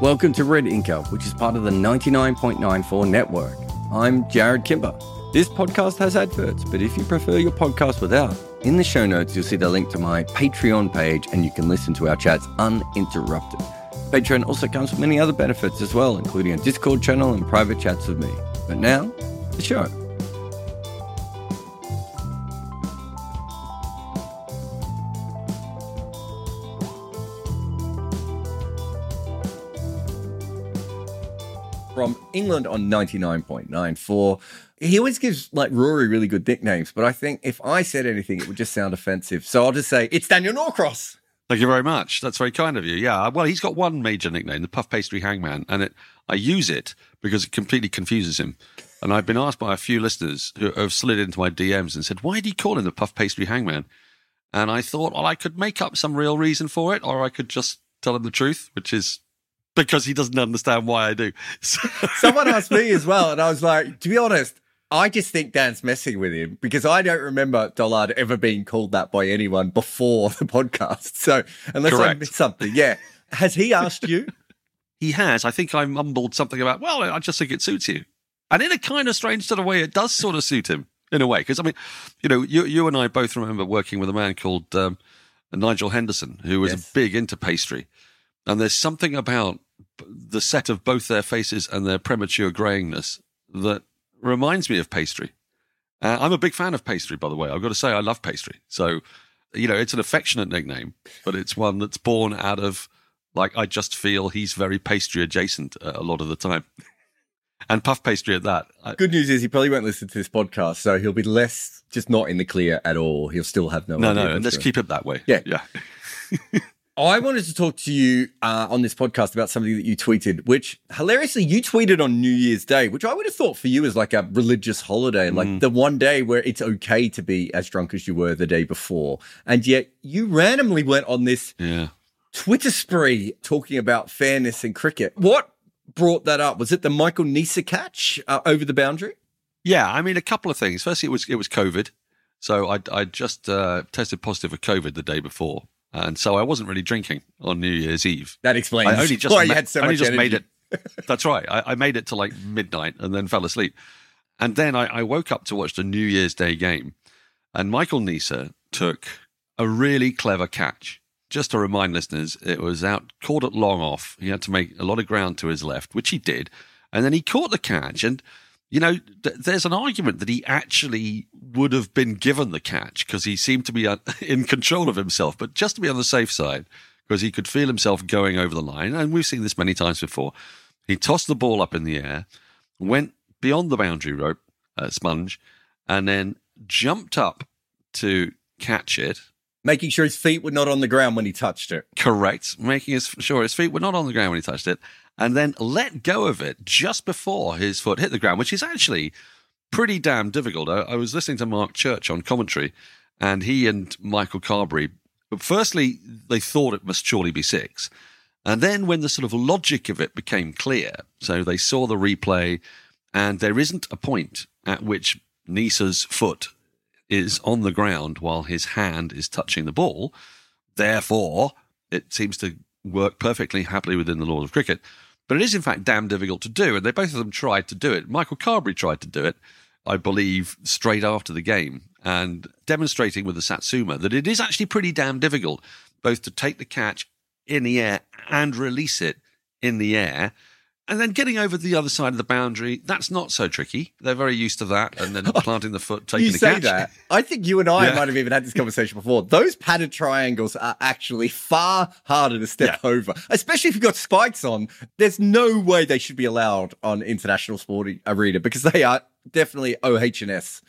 Welcome to Red Inker, which is part of the 99.94 network. I'm Jarrod Kimber. This podcast has adverts, but if you prefer your podcast without, in the show notes you'll see the link to my Patreon page and you can listen to our chats uninterrupted. Patreon also comes with many other benefits as well, including a Discord channel and private chats with me. But now, the show. From England on 99.94. He always gives like Rory really good nicknames, but I think if I said anything, it would just sound offensive. So I'll just say, it's Daniel Norcross. Thank you very much. That's very kind of you. Yeah. Well, he's got one major nickname, the Puff Pastry Hangman, and it I use it because it completely confuses him. And I've been asked by a few listeners who have slid into my DMs and said, "Why do you call him the Puff Pastry Hangman?" And I thought, well, I could make up some real reason for it, or I could just tell him the truth, which is because he doesn't understand why I do. So- Someone asked me as well, and I was like, to be honest, I just think Dan's messing with him because I don't remember Dollard ever being called that by anyone before the podcast. So unless I missed something, yeah. Has he asked you? He has. I think I mumbled something about, well, I just think it suits you. And in a kind of strange sort of way, it does sort of suit him in a way. Because, I mean, you know, you, you and I both remember working with a man called um, Nigel Henderson, who was Yes. big into pastry. And there's something about the set of both their faces and their premature grayingness that reminds me of pastry. Uh, I'm a big fan of pastry, by the way. I've got to say, I love pastry. So, you know, it's an affectionate nickname, but it's one that's born out of like I just feel he's very pastry adjacent uh, a lot of the time, and puff pastry at that. Good news is he probably won't listen to this podcast, so he'll be less just not in the clear at all. He'll still have no, no, idea no, and let's going keep it that way. Yeah. yeah. I wanted to talk to you uh, on this podcast about something that you tweeted, which hilariously you tweeted on New Year's Day, which I would have thought for you is like a religious holiday, like the one day where it's okay to be as drunk as you were the day before. And yet you randomly went on this Yeah. Twitter spree talking about fairness in cricket. What brought that up? Was it the Michael Neser catch uh, over the boundary? Yeah, I mean a couple of things. Firstly, it was it was COVID, so I I just uh, tested positive for COVID the day before, and so I wasn't really drinking on New Year's Eve. That explains I only just why ma- you had so only much just energy. made it. That's right. I, I made it to like midnight and then fell asleep, and then I, I woke up to watch the New Year's Day game, and Michael Neser took a really clever catch. Just to remind listeners, it was out caught it long off. He had to make a lot of ground to his left, which he did, and then he caught the catch. And you know, th- there's an argument that he actually would have been given the catch because he seemed to be in control of himself. But just to be on the safe side, because he could feel himself going over the line, and we've seen this many times before, he tossed the ball up in the air, went beyond the boundary rope, uh, sponge, and then jumped up to catch it. Making sure his feet were not on the ground when he touched it. Correct, making his, sure his feet were not on the ground when he touched it, and then let go of it just before his foot hit the ground, which is actually pretty damn difficult. I, I was listening to Mark Church on commentary, and he and Michael Carberry, but firstly, they thought it must surely be six. And then when the sort of logic of it became clear, so they saw the replay, and there isn't a point at which Neser's foot is on the ground while his hand is touching the ball. Therefore, it seems to work perfectly happily within the laws of cricket. But it is, in fact, damn difficult to do. And they both of them tried to do it. Michael Carberry tried to do it, I believe, straight after the game and demonstrating with the Satsuma that it is actually pretty damn difficult both to take the catch in the air and release it in the air. And then getting over the other side of the boundary, that's not so tricky. They're very used to that. And then oh, planting the foot, taking you the say catch. that. I think you and I Yeah. might have even had this conversation before. Those padded triangles are actually far harder to step over, especially if you've got spikes on. There's no way they should be allowed on international sporting arena because they are definitely OH&S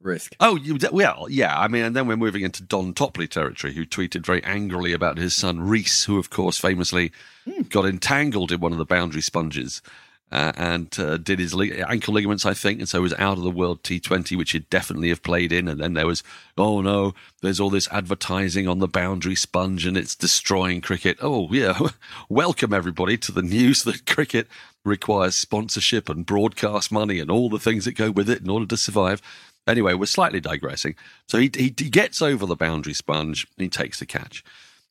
risk. Oh, you, well, yeah. I mean, and then we're moving into Don Topley territory, who tweeted very angrily about his son Reece, who, of course, famously hmm. got entangled in one of the boundary sponges uh, and uh, did his ankle ligaments, I think, and so was out of the World T20, which he'd definitely have played in. And then there was, oh no, there's all this advertising on the boundary sponge and it's destroying cricket. Oh, yeah. Welcome, everybody, to the news that cricket requires sponsorship and broadcast money and all the things that go with it in order to survive. Anyway, we're slightly digressing. So he, he, he gets over the boundary sponge he takes the catch.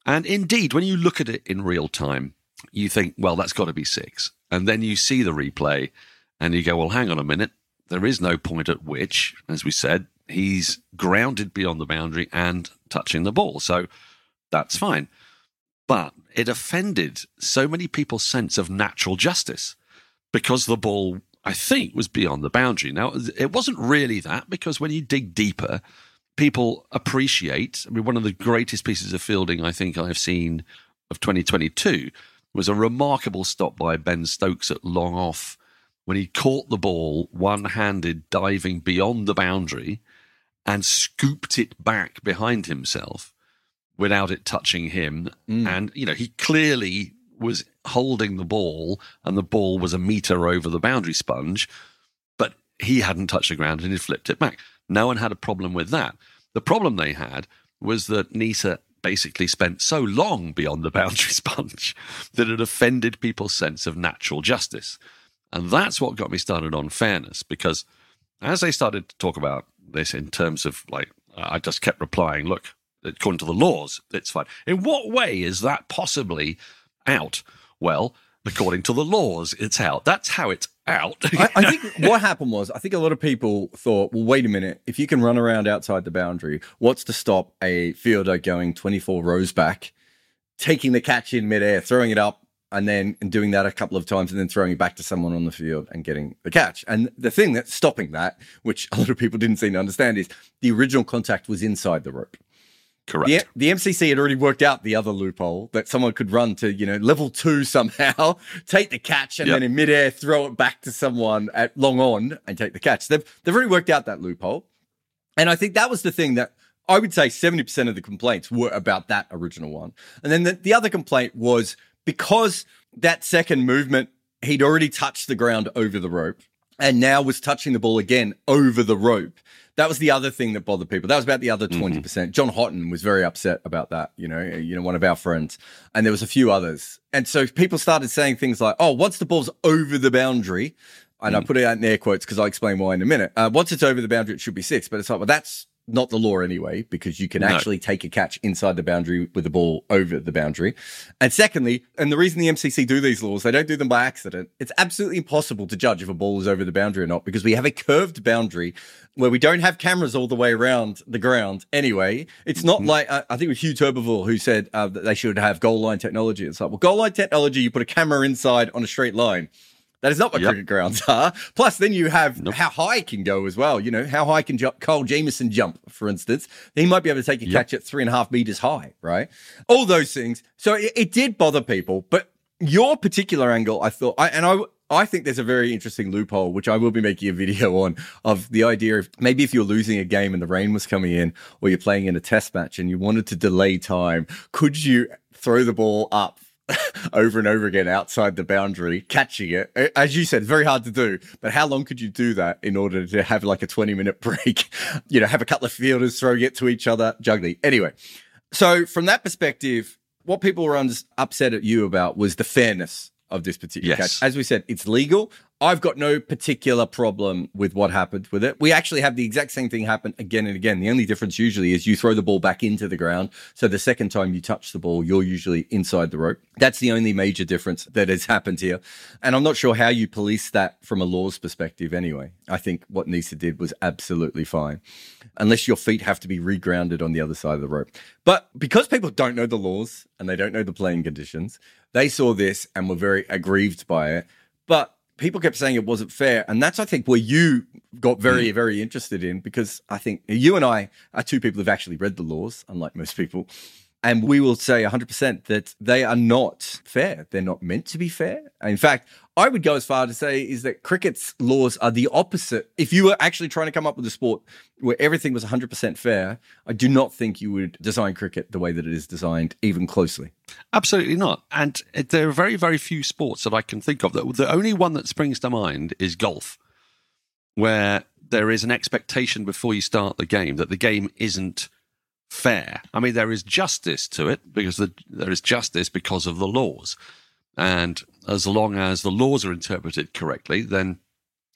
And indeed, when you look at it in real time, you think, well, that's got to be six. And then you see the replay and you go, well, hang on a minute. There is no point at which, as we said, he's grounded beyond the boundary and touching the ball. So that's fine. But it offended so many people's sense of natural justice because the ball, I think, was beyond the boundary. Now, it wasn't really that because when you dig deeper, people appreciate. I mean, one of the greatest pieces of fielding I think I've seen of 2022 was a remarkable stop by Ben Stokes at long off when he caught the ball one handed diving beyond the boundary and scooped it back behind himself without it touching him. Mm. And, you know, he clearly was holding the ball and the ball was a meter over the boundary sponge, but he hadn't touched the ground and he flipped it back. No one had a problem with that. The problem they had was that Neser basically spent so long beyond the boundary sponge that it offended people's sense of natural justice. And that's what got me started on fairness because as they started to talk about this in terms of like, I just kept replying, look, according to the laws, it's fine. In what way is that possibly out? Well, according to the laws, it's out. That's how it's out. I, I think what happened was, I think a lot of people thought, well, wait a minute, if you can run around outside the boundary, what's to stop a fielder going 24 rows back, taking the catch in midair, throwing it up, and then doing that a couple of times, and then throwing it back to someone on the field and getting the catch. And the thing that's stopping that, which a lot of people didn't seem to understand, is the original contact was inside the rope. Correct. The, the MCC had already worked out the other loophole that someone could run to, you know, level two somehow, take the catch, and Yep. then in midair throw it back to someone at long on and take the catch. They've they've already worked out that loophole, and I think that was the thing that I would say seventy percent of the complaints were about that original one, and then the, the other complaint was because that second movement he'd already touched the ground over the rope, and now was touching the ball again over the rope. That was the other thing that bothered people. That was about the other 20%. percent John Houghton was very upset about that, you know, you know, one of our friends. And there was a few others. And so people started saying things like, oh, once the ball's over the boundary, and I put it out in air quotes because I'll explain why in a minute. Uh, once it's over the boundary, it should be six. But it's like, well, that's not the law anyway, because you can No. actually take a catch inside the boundary with the ball over the boundary. And secondly, and the reason the MCC do these laws, they don't do them by accident. It's absolutely impossible to judge if a ball is over the boundary or not because we have a curved boundary where we don't have cameras all the way around the ground anyway. It's not like, uh, I think it was Hugh Turbervill who said uh, that they should have goal line technology. It's like, well, goal line technology, you put a camera inside on a straight line. That is not what Yep. cricket grounds are. Plus, then you have how high it can go as well. You know, how high can jump, Kyle Jamieson jump, for instance? He might be able to take a catch at three and a half meters high, right? All those things. So it, it did bother people. But your particular angle, I thought, I, and I, I think there's a very interesting loophole, which I will be making a video on, of the idea of maybe if you're losing a game and the rain was coming in, or you're playing in a test match and you wanted to delay time, could you throw the ball up over and over again outside the boundary, catching it. As you said, very hard to do. But how long could you do that in order to have like a 20 minute break? You know, have a couple of fielders throwing it to each other, juggling. Anyway, so from that perspective, what people were upset at you about was the fairness of this particular Yes. catch. As we said, it's legal. I've got no particular problem with what happened with it. We actually have the exact same thing happen again and again. The only difference usually is you throw the ball back into the ground. So the second time you touch the ball, you're usually inside the rope. That's the only major difference that has happened here. And I'm not sure how you police that from a laws perspective anyway. I think what Neser did was absolutely fine, unless your feet have to be regrounded on the other side of the rope. But because people don't know the laws and they don't know the playing conditions, they saw this and were very aggrieved by it. But people kept saying it wasn't fair. And that's, I think, where you got very, mm. very interested in because I think you and I are two people who've actually read the laws, unlike most people. And we will say 100% that they are not fair. They're not meant to be fair. In fact, I would go as far to say is that cricket's laws are the opposite. If you were actually trying to come up with a sport where everything was 100% fair, I do not think you would design cricket the way that it is designed, even closely. Absolutely not. And there are very, very few sports that I can think of. The only one that springs to mind is golf, where there is an expectation before you start the game that the game isn't fair. I mean, there is justice to it because the, there is justice because of the laws. And as long as the laws are interpreted correctly, then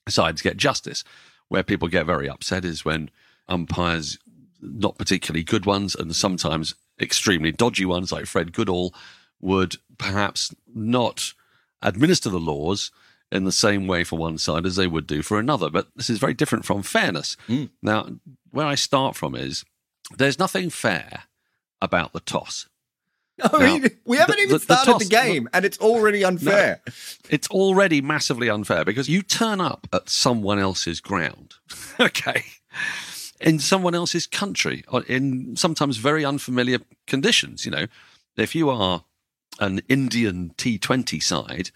sides get justice. Where people get very upset is when umpires, not particularly good ones, and sometimes extremely dodgy ones like Fred Goodall, would perhaps not administer the laws in the same way for one side as they would do for another. But this is very different from fairness. Mm. Now, where I start from is there's nothing fair about the toss. I mean, we haven't the, even the, started the, toss, the game and it's already unfair. No, it's already massively unfair because you turn up at someone else's ground, okay, in someone else's country, in sometimes very unfamiliar conditions. You know, if you are an Indian T20 side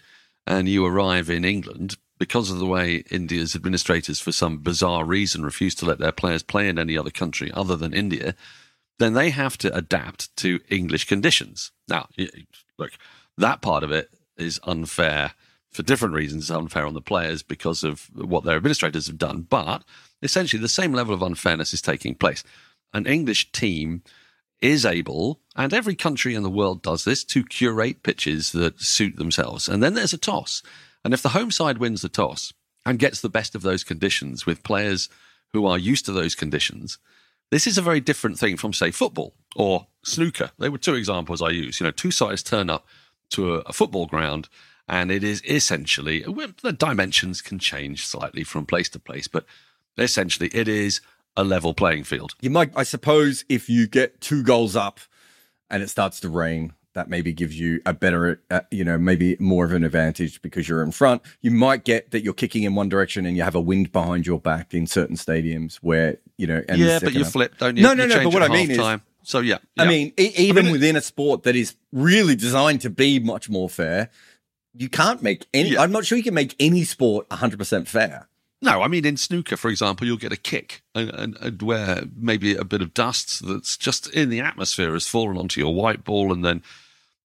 and you arrive in England, because of the way India's administrators, for some bizarre reason, refuse to let their players play in any other country other than India, then they have to adapt to English conditions. Now, look, that part of it is unfair for different reasons. It's unfair on the players because of what their administrators have done. But essentially, the same level of unfairness is taking place. An English team is able, and every country in the world does this, to curate pitches that suit themselves. And then there's a toss. And if the home side wins the toss and gets the best of those conditions with players who are used to those conditions, this is a very different thing from, say, football or snooker. They were two examples I use. You know, two sides turn up to a, a football ground, and it is essentially the dimensions can change slightly from place to place, but essentially it is a level playing field. You might, I suppose, if you get two goals up and it starts to rain, that maybe gives you a better, uh, you know, maybe more of an advantage because you're in front. You might get that you're kicking in one direction and you have a wind behind your back in certain stadiums where, you know, yeah, but you up. flip, don't you? No, no, you no. But what I mean time. is, so yeah, yeah, I mean, e- even I mean, within a sport that is really designed to be much more fair, you can't make any. Yeah. I'm not sure you can make any sport 100 percent fair. No, I mean in snooker, for example, you'll get a kick and, and, and, where maybe a bit of dust that's just in the atmosphere has fallen onto your white ball, and then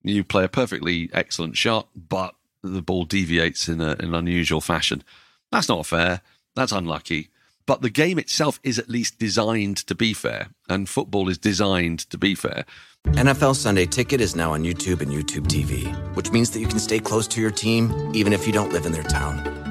you play a perfectly excellent shot, but the ball deviates in, a, in an unusual fashion. That's not fair. That's unlucky. But the game itself is at least designed to be fair, and football is designed to be fair. NFL Sunday Ticket is now on YouTube and YouTube TV, which means that you can stay close to your team even if you don't live in their town.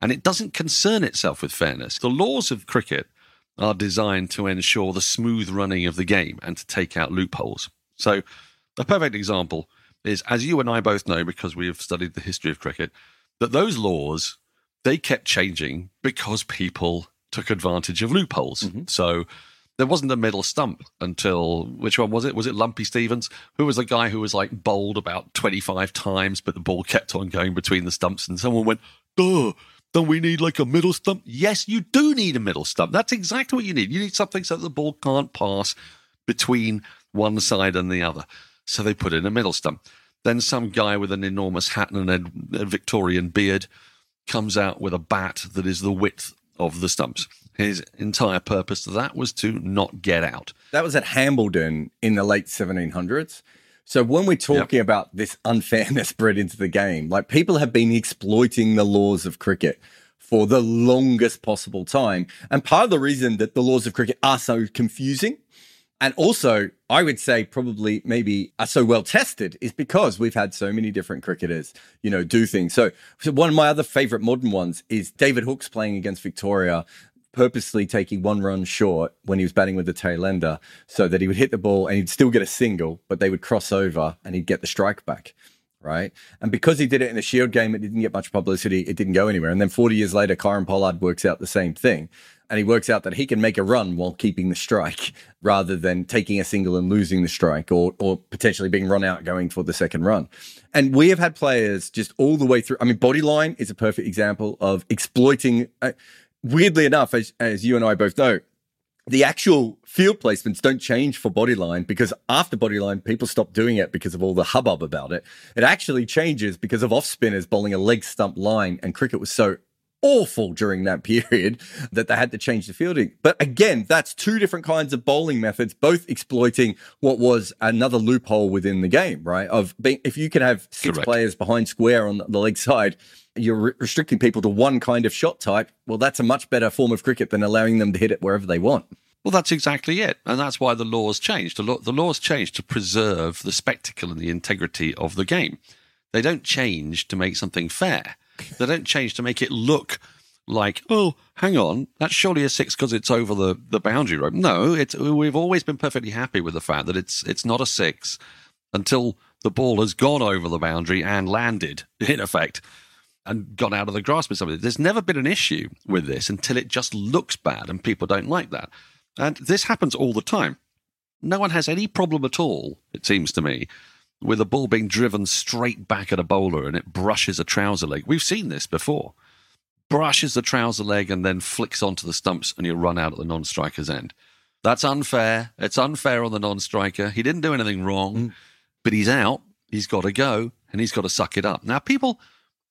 and it doesn't concern itself with fairness. The laws of cricket – are designed to ensure the smooth running of the game and to take out loopholes. So, a perfect example is, as you and I both know, because we have studied the history of cricket, that those laws they kept changing because people took advantage of loopholes. Mm-hmm. So there wasn't a middle stump until which one was it? Was it Lumpy Stevens, who was the guy who was like bowled about twenty five times, but the ball kept on going between the stumps, and someone went, "Duh." Don't we need like a middle stump? Yes, you do need a middle stump. That's exactly what you need. You need something so that the ball can't pass between one side and the other. So they put in a middle stump. Then some guy with an enormous hat and a Victorian beard comes out with a bat that is the width of the stumps. His entire purpose that was to not get out. That was at Hambledon in the late 1700s. So when we're talking yep. about this unfairness bred into the game, like people have been exploiting the laws of cricket for the longest possible time. And part of the reason that the laws of cricket are so confusing and also I would say probably maybe are so well tested is because we've had so many different cricketers, you know, do things. So, so one of my other favorite modern ones is David Hookes playing against Victoria purposely taking one run short when he was batting with the tail ender so that he would hit the ball and he'd still get a single, but they would cross over and he'd get the strike back. Right. And because he did it in the Shield game, it didn't get much publicity. It didn't go anywhere. And then 40 years later, Kieron Pollard works out the same thing. And he works out that he can make a run while keeping the strike rather than taking a single and losing the strike or, or potentially being run out going for the second run. And we have had players just all the way through. I mean, Bodyline is a perfect example of exploiting. Uh, weirdly enough, as, as you and I both know, the actual field placements don't change for bodyline because after bodyline, people stop doing it because of all the hubbub about it. It actually changes because of off spinners bowling a leg stump line, and cricket was so awful during that period that they had to change the fielding. But again, that's two different kinds of bowling methods, both exploiting what was another loophole within the game, right? Of being, if you can have six Correct. players behind square on the leg side, you're re- restricting people to one kind of shot type. Well, that's a much better form of cricket than allowing them to hit it wherever they want. Well, that's exactly it. And that's why the laws changed. The, law, the laws changed to preserve the spectacle and the integrity of the game. They don't change to make something fair. They don't change to make it look like, oh, hang on, that's surely a six because it's over the, the boundary rope. No, it's, we've always been perfectly happy with the fact that it's it's not a six until the ball has gone over the boundary and landed, in effect and gone out of the grasp of something. There's never been an issue with this until it just looks bad and people don't like that. And this happens all the time. No one has any problem at all, it seems to me, with a ball being driven straight back at a bowler and it brushes a trouser leg. We've seen this before. Brushes the trouser leg and then flicks onto the stumps and you run out at the non striker's end. That's unfair. It's unfair on the non striker. He didn't do anything wrong, mm. but he's out. He's got to go and he's got to suck it up. Now, people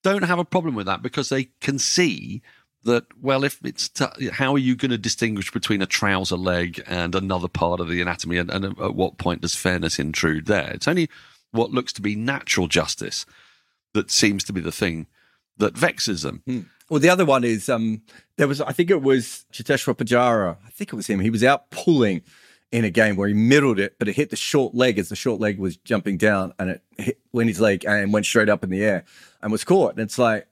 don't have a problem with that because they can see that well if it's t- how are you going to distinguish between a trouser leg and another part of the anatomy? And, and, at what point does fairness intrude there? It's only what looks to be natural justice that seems to be the thing that vexes them. Hmm. well the other one is um there was i think it was cheteshwar pujara i think it was him he was out pulling in a game where he middled it, but it hit the short leg as the short leg was jumping down and it hit his leg and went straight up in the air and was caught. And it's like,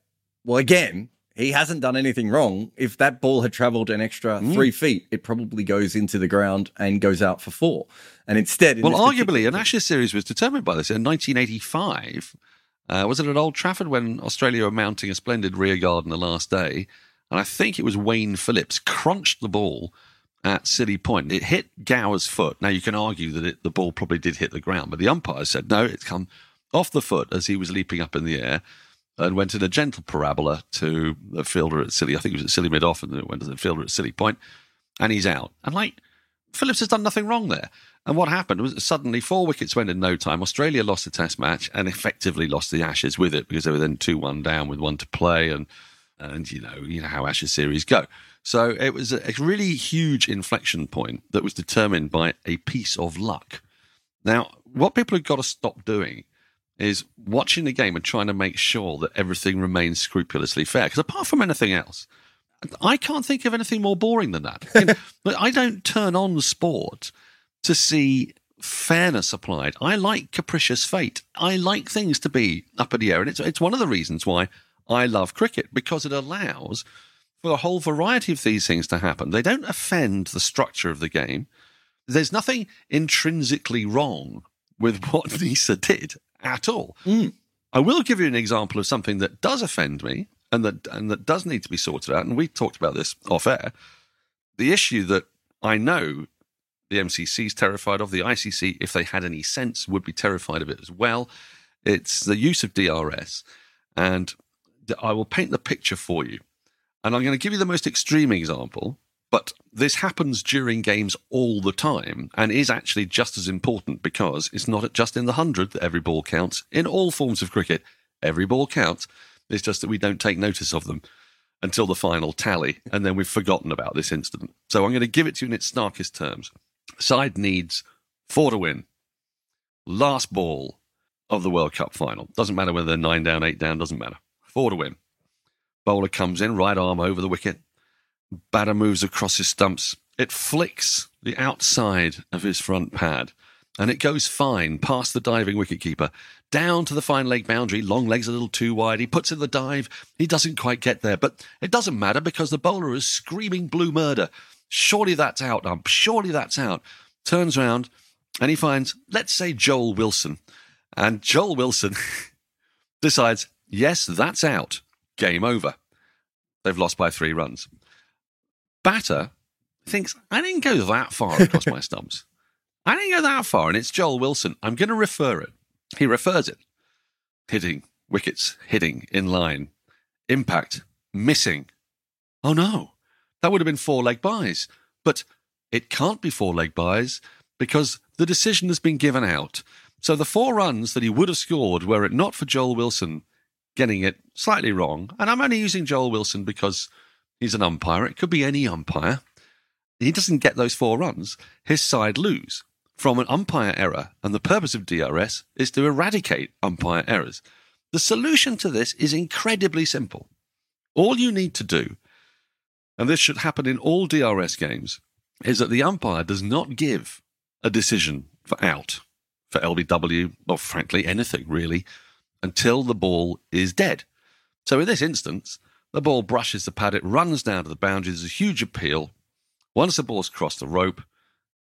well, again, he hasn't done anything wrong. If that ball had traveled an extra mm. three feet, it probably goes into the ground and goes out for four. And instead, well, arguably, an Ashes series was determined by this in 1985. Uh, was it at Old Trafford when Australia were mounting a splendid rearguard in the last day? And I think it was Wayne Phillips crunched the ball at Silly Point. It hit Gower's foot. Now, you can argue that it, the ball probably did hit the ground, but the umpire said, no, it's come off the foot as he was leaping up in the air and went in a gentle parabola to the fielder at Silly. I think it was at Silly mid off, and it went to the fielder at Silly Point, and he's out. And like, Phillips has done nothing wrong there. And what happened was suddenly four wickets went in no time. Australia lost the test match and effectively lost the Ashes with it because they were then 2 1 down with one to play. And, and you know, you know how Ashes series go. So it was a, really huge inflection point that was determined by a piece of luck. Now, what people have got to stop doing is watching the game and trying to make sure that everything remains scrupulously fair. Because apart from anything else, I can't think of anything more boring than that. I don't turn on sport to see fairness applied. I like capricious fate. I like things to be up in the air. And it's, it's one of the reasons why I love cricket because it allows for a whole variety of these things to happen. They don't offend the structure of the game. There's nothing intrinsically wrong with what Neser did at all. Mm. I will give you an example of something that does offend me and that and that does need to be sorted out. And we talked about this off air. The issue that I know the MCC is terrified of, the ICC, if they had any sense, would be terrified of it as well. It's the use of DRS. And I will paint the picture for you. And I'm going to give you the most extreme example, but this happens during games all the time and is actually just as important because it's not just in the 100 that every ball counts. In all forms of cricket, every ball counts. It's just that we don't take notice of them. until the final tally, and then we've forgotten about this incident. So I'm going to give it to you in its snarkiest terms. Side needs four to win. Last ball of the World Cup final. Doesn't matter whether they're nine down, eight down, doesn't matter. Four to win. Bowler comes in, right arm over the wicket. Batter moves across his stumps. It flicks the outside of his front pad and it goes fine past the diving wicketkeeper, down to the fine leg boundary. Long legs a little too wide. He puts in the dive. He doesn't quite get there, but it doesn't matter because the bowler is screaming blue murder. Surely that's out, ump. Surely that's out. Turns round and he finds, let's say, Joel Wilson. And Joel Wilson decides, yes, that's out. Game over. They've lost by three runs. Batter thinks, I didn't go that far across my stumps. I didn't go that far, and it's Joel Wilson. I'm going to refer it. He refers it. Hitting, wickets, hitting, in line, impact, missing. Oh no, that would have been four leg byes. But it can't be four leg byes because the decision has been given out. So the four runs that he would have scored were it not for Joel Wilson getting it slightly wrong, and I'm only using Joel Wilson because he's an umpire. It could be any umpire. He doesn't get those four runs. His side lose from an umpire error, and the purpose of DRS is to eradicate umpire errors. The solution to this is incredibly simple. All you need to do, and this should happen in all DRS games, is that the umpire does not give a decision for out, for LBW, or frankly anything really, until the ball is dead. So in this instance, the ball brushes the pad, it runs down to the boundary, there's a huge appeal. Once the ball's crossed the rope,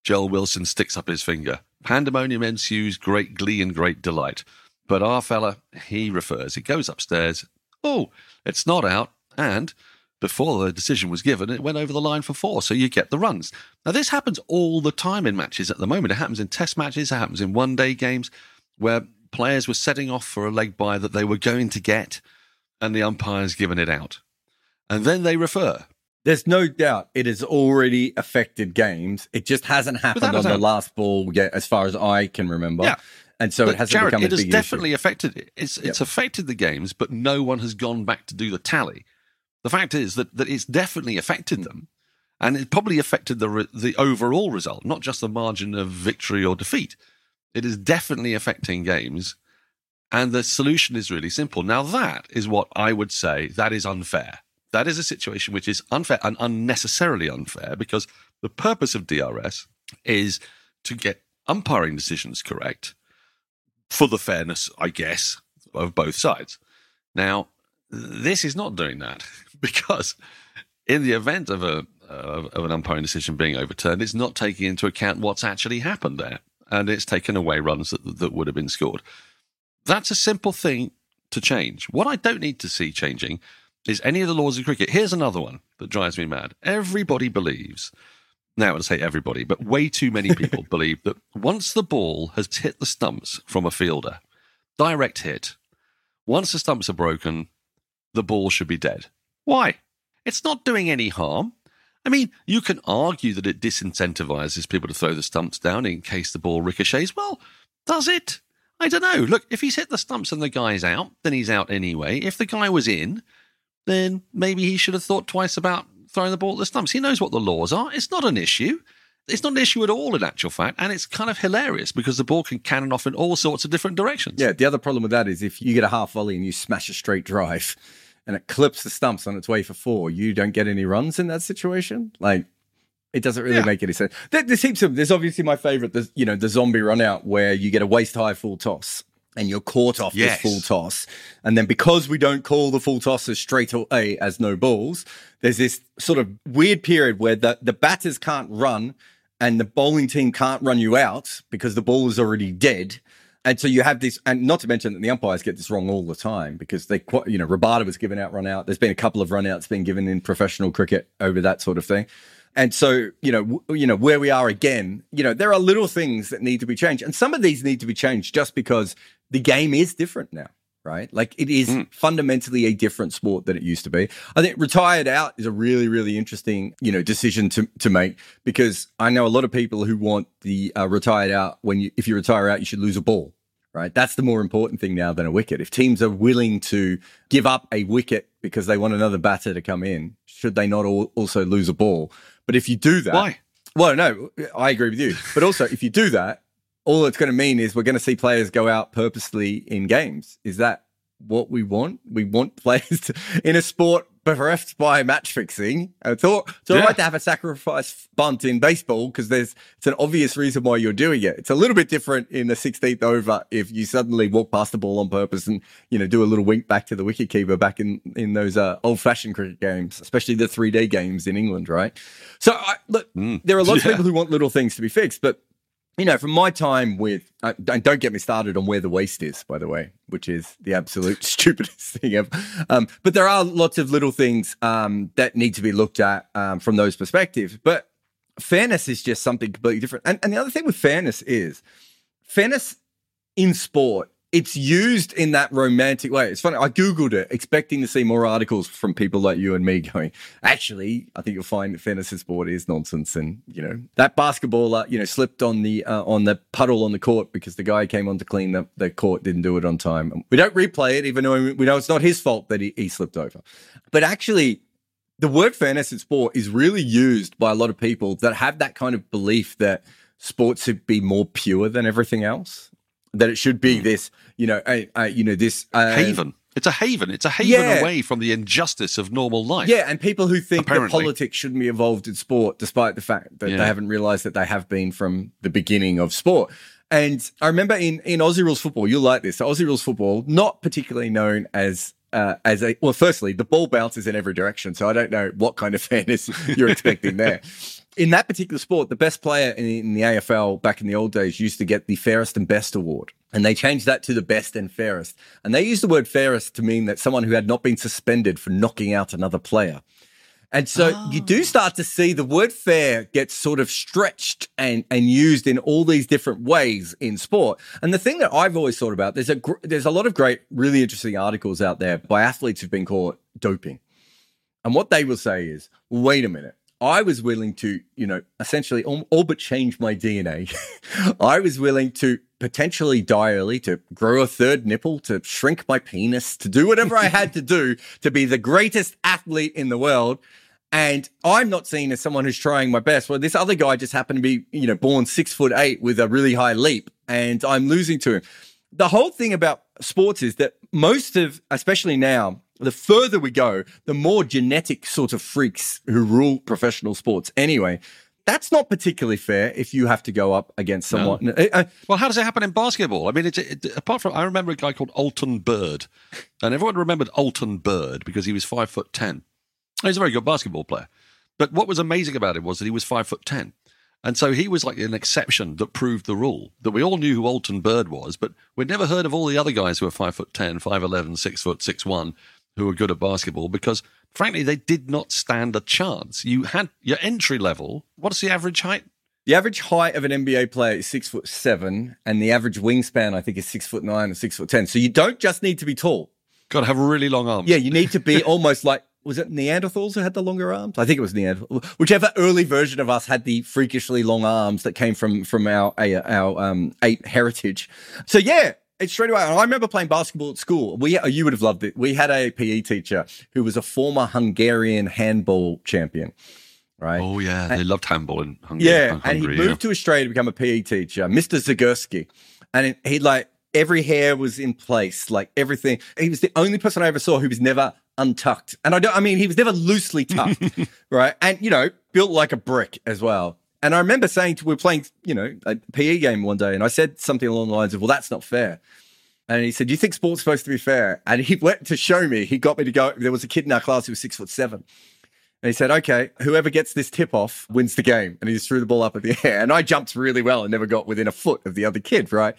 Joel Wilson sticks up his finger. Pandemonium ensues, great glee and great delight. But our fella, he refers. He goes upstairs. Oh, it's not out. And before the decision was given, it went over the line for four. So you get the runs. Now, this happens all the time in matches at the moment. It happens in test matches, it happens in one day games where players were setting off for a leg bye that they were going to get, and the umpire's given it out. And then they refer. There's no doubt it has already affected games. It just hasn't happened on the last ball yet, as far as I can remember. Yeah. And so but it hasn't Jared, become it a has big definitely issue. affected it. It's it's affected the games, but no one has gone back to do the tally. The fact is that, that it's definitely affected hmm. them, and it probably affected the re- the overall result, not just the margin of victory or defeat. It is definitely affecting games, and the solution is really simple. Now that is what I would say that is unfair. That is a situation which is unfair and unnecessarily unfair because the purpose of DRS is to get umpiring decisions correct for the fairness, I guess, of both sides. Now, this is not doing that because in the event of a of, an umpiring decision being overturned, it's not taking into account what's actually happened there, and it's taken away runs that, that would have been scored. That's a simple thing to change. What I don't need to see changing is any of the laws of cricket. Here's another one that drives me mad. Everybody believes, now I say everybody, but way too many people believe that once the ball has hit the stumps from a fielder, direct hit, once the stumps are broken, the ball should be dead. Why? It's not doing any harm. I mean, you can argue that it disincentivizes people to throw the stumps down in case the ball ricochets. Well, does it? I don't know. Look, if he's hit the stumps and the guy's out, then he's out anyway. If the guy was in, then maybe he should have thought twice about throwing the ball at the stumps. He knows what the laws are. It's not an issue. It's not an issue at all, in actual fact, and it's kind of hilarious because the ball can cannon off in all sorts of different directions. Yeah, the other problem with that is if you get a half volley and you smash a straight drive and it clips the stumps on its way for four, you don't get any runs in that situation. Like, it doesn't really Yeah. make any sense. There, there seems to, there's obviously my favorite, the, you know, the zombie run out where you get a waist high full toss and you're caught off Yes. this full toss. And then because we don't call the full toss as straight away as no balls, there's this sort of weird period where the, the batters can't run and the bowling team can't run you out because the ball is already dead. And so you have this, and not to mention that the umpires get this wrong all the time because they, you know, Rabada was given out run out. There's been a couple of run outs being given in professional cricket over that sort of thing. And so, you know, w- you know where we are again. You know, there are little things that need to be changed, and some of these need to be changed just because the game is different now, right? Like it is fundamentally a different sport than it used to be. I think retired out is a really, really interesting, you know, decision to to make because I know a lot of people who want the uh, retired out when you if you retire out, you should lose a ball, right? That's the more important thing now than a wicket. If teams are willing to give up a wicket because they want another batter to come in, should they not all also lose a ball? But if you do that, Why? Well, no, I agree with you. But also, if you do that, all it's going to mean is we're going to see players go out purposely in games. Is that what we want? We want players to, in a sport bereft by match fixing. It's all, it's all Yeah. right to have a sacrifice bunt in baseball because there's it's an obvious reason why you're doing it. It's a little bit different in the 16th over if you suddenly walk past the ball on purpose and you know do a little wink back to the wicketkeeper back in in those uh, old fashioned cricket games, especially the three day games in England, right? So I, look, there are lots of people who want little things to be fixed, but you know, from my time with, uh, don't get me started on where the waste is, by the way, which is the absolute stupidest thing ever. Um, but there are lots of little things um, that need to be looked at um, from those perspectives. But fairness is just something completely different. And, and the other thing with fairness is fairness in sport. It's used in that romantic way. It's funny. I Googled it, expecting to see more articles from people like you and me going, actually, I think you'll find that in sport is nonsense. And, you know, that basketballer, you know, slipped on the, uh, on the puddle on the court because the guy came on to clean the, the court, didn't do it on time. We don't replay it, even though we know it's not his fault that he, he slipped over. But actually, the word in sport is really used by a lot of people that have that kind of belief that sports should be more pure than everything else. That it should be this, you know, uh, uh, you know, this uh, haven. It's a haven. It's a haven Yeah. away from the injustice of normal life. Yeah, and people who think that politics shouldn't be involved in sport, despite the fact that Yeah. they haven't realised that they have been from the beginning of sport. And I remember in in Aussie rules football, you'll like this. So Aussie rules football, not particularly known as uh, as a well. Firstly, the ball bounces in every direction, so I don't know what kind of fairness you're expecting there. In that particular sport, the best player in, in the AFL back in the old days used to get the fairest and best award. And they changed that to the best and fairest. And they used the word fairest to mean that someone who had not been suspended for knocking out another player. And so you do oh. start to see the word fair get sort of stretched and, and used in all these different ways in sport. And the thing that I've always thought about, there's a, gr- there's a lot of great, really interesting articles out there by athletes who've been caught doping. And what they will say is, wait a minute. I was willing to, you know, essentially all, all but change my DNA. I was willing to potentially die early, to grow a third nipple, to shrink my penis, to do whatever I had to do to be the greatest athlete in the world. And I'm not seen as someone who's trying my best. Well, this other guy just happened to be, you know, born six foot eight with a really high leap, and I'm losing to him. The whole thing about sports is that most of, especially now, the further we go, the more genetic sort of freaks who rule professional sports. Anyway, that's not particularly fair if you have to go up against someone. Uh, uh, Well, how does it happen in basketball? I mean, it's, it, apart from, I remember a guy called Alton Byrd, and everyone remembered Alton Byrd because he was five foot ten. He's a very good basketball player, but what was amazing about him was that he was five foot ten, and so he was like an exception that proved the rule. That we all knew who Alton Byrd was, but we'd never heard of all the other guys who were five foot ten, five eleven, six foot six one, who were good at basketball because. Frankly, they did not stand a chance. You had your entry level. What's the average height? the average height of an NBA player is six foot seven, and the average wingspan, I think, is six foot nine or six foot ten. So you don't just need to be tall. Got to have really long arms. Yeah, you need to be almost like was it Neanderthals who had the longer arms? I think it was Neanderthals. Whichever early version of us had the freakishly long arms that came from from our our um, ape heritage. So yeah. It's straight away. I remember playing basketball at school. We, uh, you would have loved it. We had a PE teacher who was a former Hungarian handball champion, right? Oh yeah, they loved handball in Hungary. Yeah, Hung- and he Hungary, moved to Australia to become a PE teacher, Mr. Zagurski, and he like every hair was in place, like everything. He was the only person I ever saw who was never untucked, and I don't. I mean, he was never loosely tucked, right? And you know, built like a brick as well. And I remember saying to we were playing, you know, a PE game one day, and I said something along the lines of, "Well, that's not fair." And he said, "Do you think sport's supposed to be fair?" And he went to show me. He got me to go. There was a kid in our class who was six foot seven. And he said, okay, whoever gets this tip off wins the game. And he just threw the ball up in the air. And I jumped really well and never got within a foot of the other kid, right?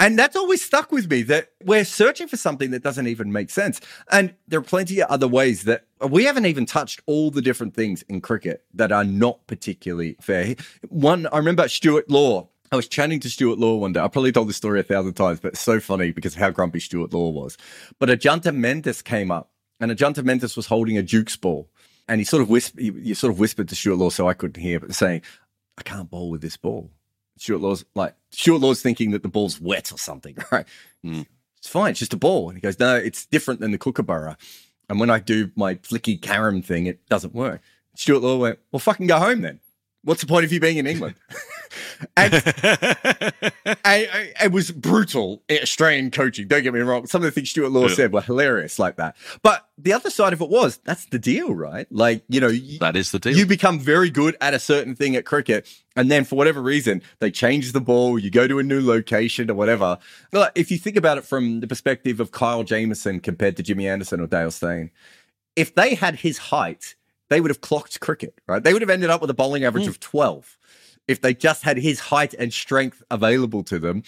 And that's always stuck with me that we're searching for something that doesn't even make sense. And there are plenty of other ways that we haven't even touched all the different things in cricket that are not particularly fair. One, I remember Stuart Law. I was chatting to Stuart Law one day. I probably told this story a thousand times, but it's so funny because of how grumpy Stuart Law was. But Ajantha Mendis came up and Ajantha Mendis was holding a Duke's ball. And he sort of whispered, he, he sort of whispered to Stuart Law so I couldn't hear, but saying, I can't bowl with this ball. Stuart Law's like, Stuart Law's thinking that the ball's wet or something, right? Mm. It's fine, it's just a ball. And he goes, no, it's different than the Kookaburra. And when I do my flicky carom thing, it doesn't work. Stuart Law went, well, fucking go home then. What's the point of you being in England? and, and, it was brutal Australian coaching. Don't get me wrong. Some of the things Stuart Law yeah. said were hilarious like that. But the other side of it was that's the deal, right? Like, you know, that is the deal. You become very good at a certain thing at cricket. And then for whatever reason, they change the ball, you go to a new location or whatever. If you think about it from the perspective of Kyle Jamieson compared to Jimmy Anderson or Dale Steyn, if they had his height, they would have clocked cricket, right? They would have ended up with a bowling average mm. of 12 if they just had his height and strength available to them.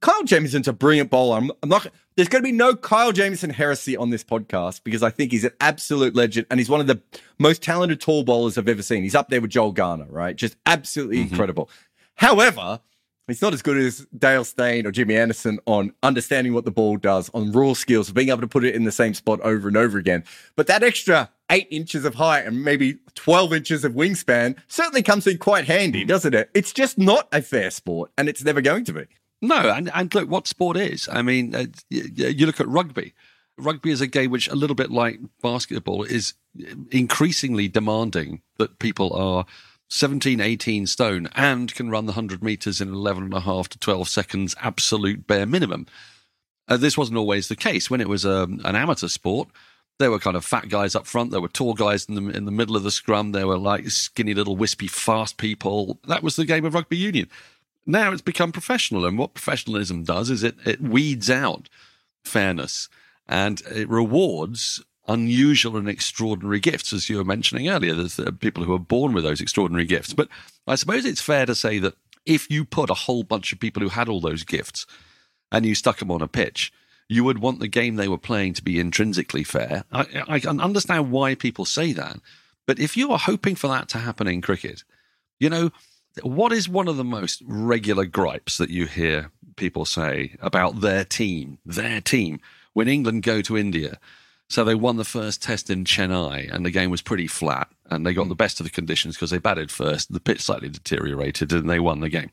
Kyle Jamieson's a brilliant bowler. I'm, I'm not. There's going to be no Kyle Jamieson heresy on this podcast because I think he's an absolute legend and he's one of the most talented tall bowlers I've ever seen. He's up there with Joel Garner, right? Just absolutely mm-hmm. incredible. However, He's not as good as Dale Steyn or Jimmy Anderson on understanding what the ball does, on raw skills, being able to put it in the same spot over and over again. But that extra eight inches of height and maybe 12 inches of wingspan certainly comes in quite handy, doesn't it? It's just not a fair sport and it's never going to be. No, and, and look what sport is. I mean, uh, you look at rugby. Rugby is a game which, a little bit like basketball, is increasingly demanding that people are 17, 18 stone and can run the 100 meters in 11 and a half to 12 seconds, absolute bare minimum. Uh, this wasn't always the case. When it was um, an amateur sport, there were kind of fat guys up front. There were tall guys in the in the middle of the scrum. There were like skinny little wispy fast people. That was the game of rugby union. Now it's become professional, and what professionalism does is it it weeds out fairness and it rewards unusual and extraordinary gifts, as you were mentioning earlier. There's people who are born with those extraordinary gifts. But I suppose it's fair to say that if you put a whole bunch of people who had all those gifts and you stuck them on a pitch, you would want the game they were playing to be intrinsically fair. I, I can understand why people say that. But if you are hoping for that to happen in cricket, you know, what is one of the most regular gripes that you hear people say about their team, their team, when England go to India so they won the first test in Chennai, and the game was pretty flat, and they got hmm. the best of the conditions because they batted first. The pitch slightly deteriorated, and they won the game.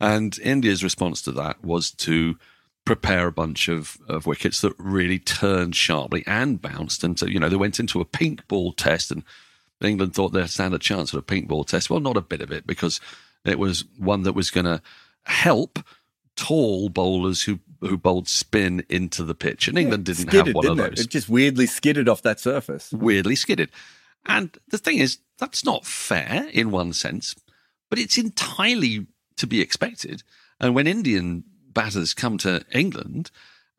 And India's response to that was to prepare a bunch of, of wickets that really turned sharply and bounced. And so, you know, they went into a pink ball test, and England thought they'd stand a chance at a pink ball test. Well, not a bit of it, because it was one that was going to help tall bowlers who who bowled spin into the pitch, and England yeah, didn't skidded, have one of those. It? it just weirdly skidded off that surface. Weirdly skidded, and the thing is, that's not fair in one sense, but it's entirely to be expected. And when Indian batters come to England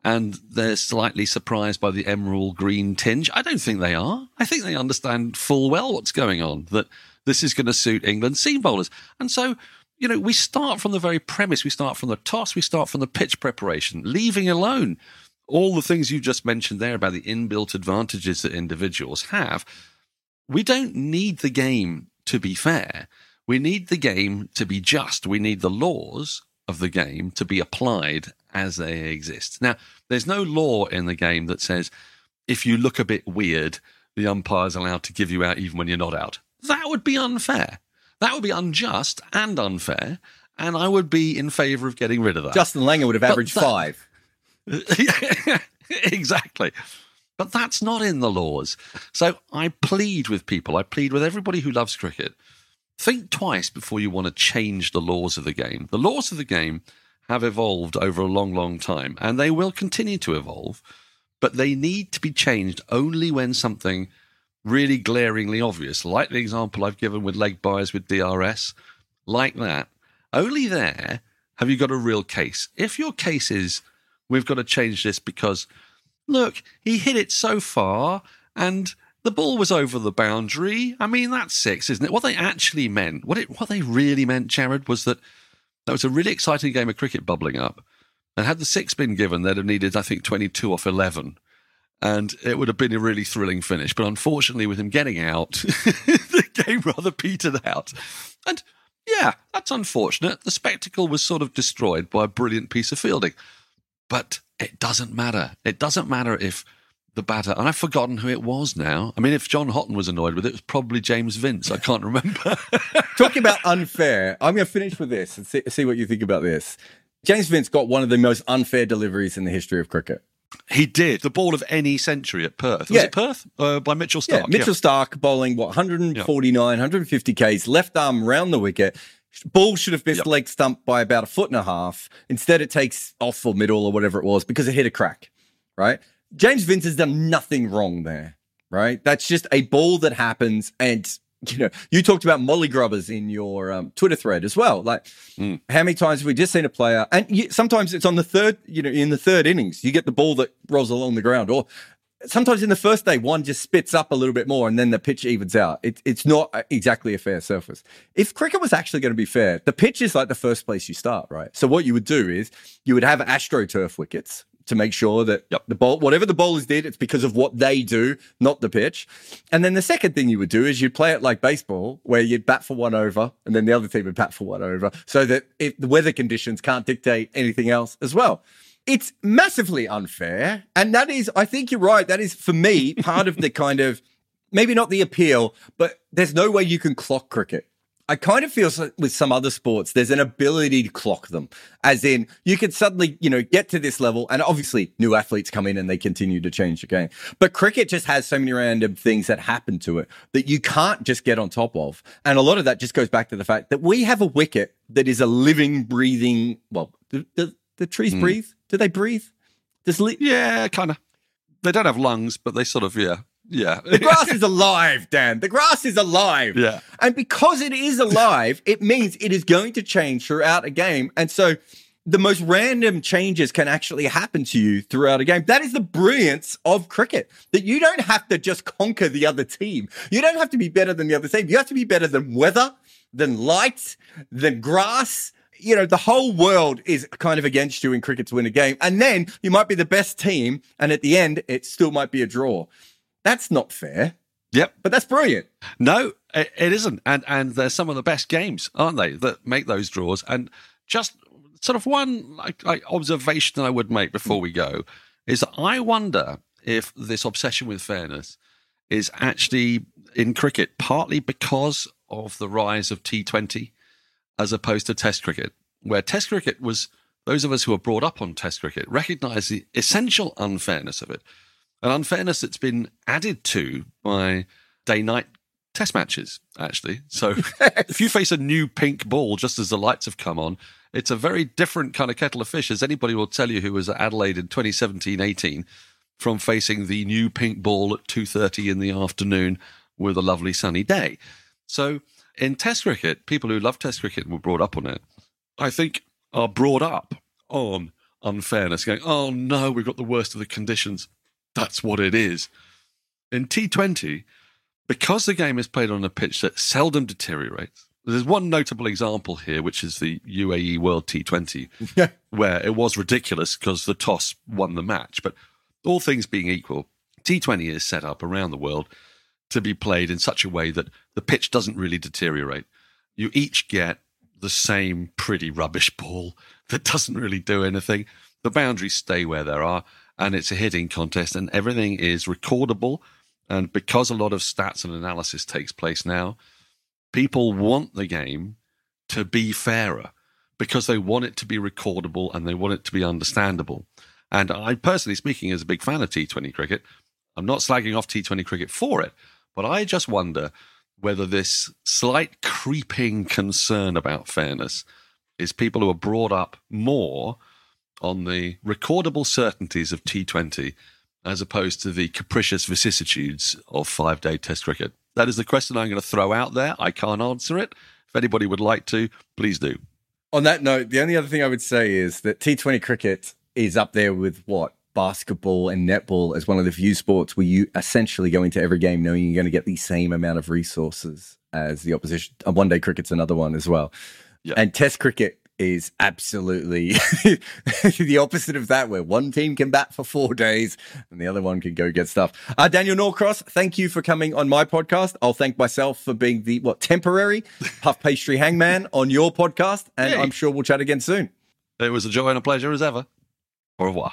and they're slightly surprised by the emerald green tinge, I don't think they are. I think they understand full well what's going on. That this is going to suit England seam bowlers, and so you know, we start from the very premise. We start from the toss. We start from the pitch preparation, leaving alone all the things you just mentioned there about the inbuilt advantages that individuals have. We don't need the game to be fair. We need the game to be just. We need the laws of the game to be applied as they exist. Now, there's no law in the game that says if you look a bit weird, the umpire's allowed to give you out even when you're not out. That would be unfair. That would be unjust and unfair, and I would be in favour of getting rid of that. Justin Langer would have averaged that, five. exactly. But that's not in the laws. So I plead with people, I plead with everybody who loves cricket think twice before you want to change the laws of the game. The laws of the game have evolved over a long, long time, and they will continue to evolve, but they need to be changed only when something really glaringly obvious, like the example I've given with leg byes with DRS, like that, only there have you got a real case. If your case is, we've got to change this because, look, he hit it so far and the ball was over the boundary. I mean, that's six, isn't it? What they actually meant, what it, what they really meant, Jarrod, was that that was a really exciting game of cricket bubbling up. And had the six been given, they'd have needed, I think, 22 off 11 and it would have been a really thrilling finish. But unfortunately, with him getting out, the game rather petered out. And yeah, that's unfortunate. The spectacle was sort of destroyed by a brilliant piece of fielding. But it doesn't matter. It doesn't matter if the batter, and I've forgotten who it was now. I mean, if John Houghton was annoyed with it, it was probably James Vince. I can't remember. Talking about unfair, I'm going to finish with this and see, see what you think about this. James Vince got one of the most unfair deliveries in the history of cricket. He did the ball of any century at Perth. Was Yeah. it Perth uh, by Mitchell Starc? Yeah, Mitchell Starc bowling what 149, 150 k's, left arm round the wicket. Ball should have missed Yep. leg stump by about a foot and a half. Instead, it takes off or middle or whatever it was because it hit a crack. Right? James Vince has done nothing wrong there. Right? That's just a ball that happens. And you know, you talked about molly grubbers in your um, Twitter thread as well. Like, Mm. how many times have we just seen a player? And you, sometimes it's on the third, you know, in the third innings, you get the ball that rolls along the ground, or sometimes in the first day, one just spits up a little bit more and then the pitch evens out. It, it's not exactly a fair surface. If cricket was actually going to be fair, the pitch is like the first place you start, right? So what you would do is you would have AstroTurf wickets to make sure that Yep. the ball, whatever the bowlers did, it's because of what they do, not the pitch. And then the second thing you would do is you'd play it like baseball, where you'd bat for one over and then the other team would bat for one over, so that if the weather conditions can't dictate anything else as well. It's massively unfair. And that is, I think you're right. That is, for me, part of the kind of maybe not the appeal, but there's no way you can clock cricket. I kind of feel so- with some other sports, there's an ability to clock them, as in you can suddenly, you know, get to this level, and obviously new athletes come in and they continue to change the game. But cricket just has so many random things that happen to it that you can't just get on top of, and a lot of that just goes back to the fact that we have a wicket that is a living, breathing. Well, do, do the trees hmm. breathe? Do they breathe? Does li- Yeah, kind of. They don't have lungs, but they sort of, yeah, yeah. The grass is alive, Dan. The grass is alive. Yeah. And because it is alive, it means it is going to change throughout a game. And so the most random changes can actually happen to you throughout a game. That is the brilliance of cricket, that you don't have to just conquer the other team. You don't have to be better than the other team. You have to be better than weather, than light, than grass. You know, the whole world is kind of against you in cricket to win a game. And then you might be the best team. And at the end, it still might be a draw. That's not fair, yep. but that's brilliant. No, it, it isn't. And and they're some of the best games, aren't they, that make those draws? And just sort of one like, like observation that I would make before we go is that I wonder if this obsession with fairness is actually in cricket partly because of the rise of T20 as opposed to Test cricket, where Test cricket was those of us who were brought up on Test cricket recognize the essential unfairness of it, an unfairness that's been added to by day night test matches, actually. So if you face a new pink ball just as the lights have come on, it's a very different kind of kettle of fish, as anybody will tell you who was at Adelaide in 2017-18 from facing the new pink ball at 2.30 in the afternoon with a lovely sunny day. So in test cricket, people who love test cricket and were brought up on it, I think are brought up on unfairness, going, oh no, we've got the worst of the conditions. That's what it is. In T20, because the game is played on a pitch that seldom deteriorates, there's one notable example here, which is the UAE World T20, where it was ridiculous because the toss won the match. But all things being equal, T20 is set up around the world to be played in such a way that the pitch doesn't really deteriorate. You each get the same pretty rubbish ball that doesn't really do anything. The boundaries stay where they are, and it's a hitting contest, and everything is recordable. And because a lot of stats and analysis takes place now, people want the game to be fairer because they want it to be recordable and they want it to be understandable. And I personally speaking, as a big fan of T20 cricket, I'm not slagging off T20 cricket for it, but I just wonder whether this slight creeping concern about fairness is people who are brought up more on the recordable certainties of T20 as opposed to the capricious vicissitudes of five day test cricket. That is the question I'm going to throw out there. I can't answer it. If anybody would like to, please do. On that note, the only other thing I would say is that T20 cricket is up there with what? Basketball and netball as one of the few sports where you essentially go into every game knowing you're going to get the same amount of resources as the opposition. Uh, One day cricket's another one as well. Yeah. And test cricket is absolutely the opposite of that, where one team can bat for four days and the other one can go get stuff. Uh, Daniel Norcross, thank you for coming on my podcast. I'll thank myself for being the what temporary puff pastry hangman on your podcast, and Yay. I'm sure we'll chat again soon. It was a joy and a pleasure as ever. Au revoir.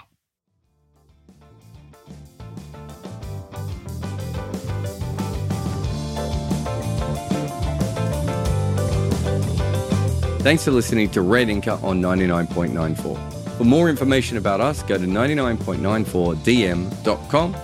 Thanks for listening to Red Inker on 99.94. For more information about us, go to 99.94dm.com.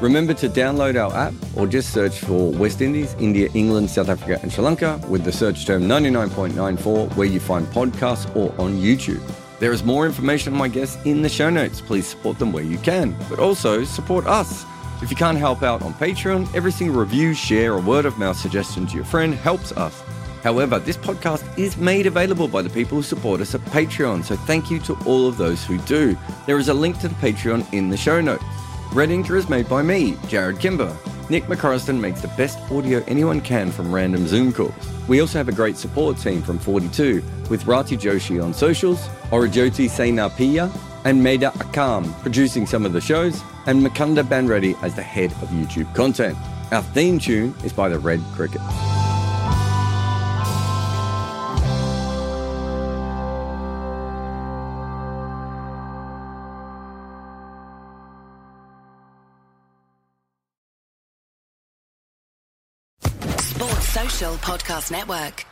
Remember to download our app or just search for West Indies, India, England, South Africa, and Sri Lanka with the search term 99.94 where you find podcasts or on YouTube. There is more information on my guests in the show notes. Please support them where you can, but also support us. If you can't help out on Patreon, every single review, share, or word of mouth suggestion to your friend helps us. However, this podcast is made available by the people who support us at Patreon, so thank you to all of those who do. There is a link to the Patreon in the show notes. Red Inker is made by me, Jarrod Kimber. Nick McCorriston makes the best audio anyone can from random Zoom calls. We also have a great support team from 42 with Rati Joshi on socials, Aurojyoti Senapati, and Maida Akam producing some of the shows, and Mukunda Bandreddi as the head of YouTube content. Our theme tune is by the Red Cricket. Podcast Network.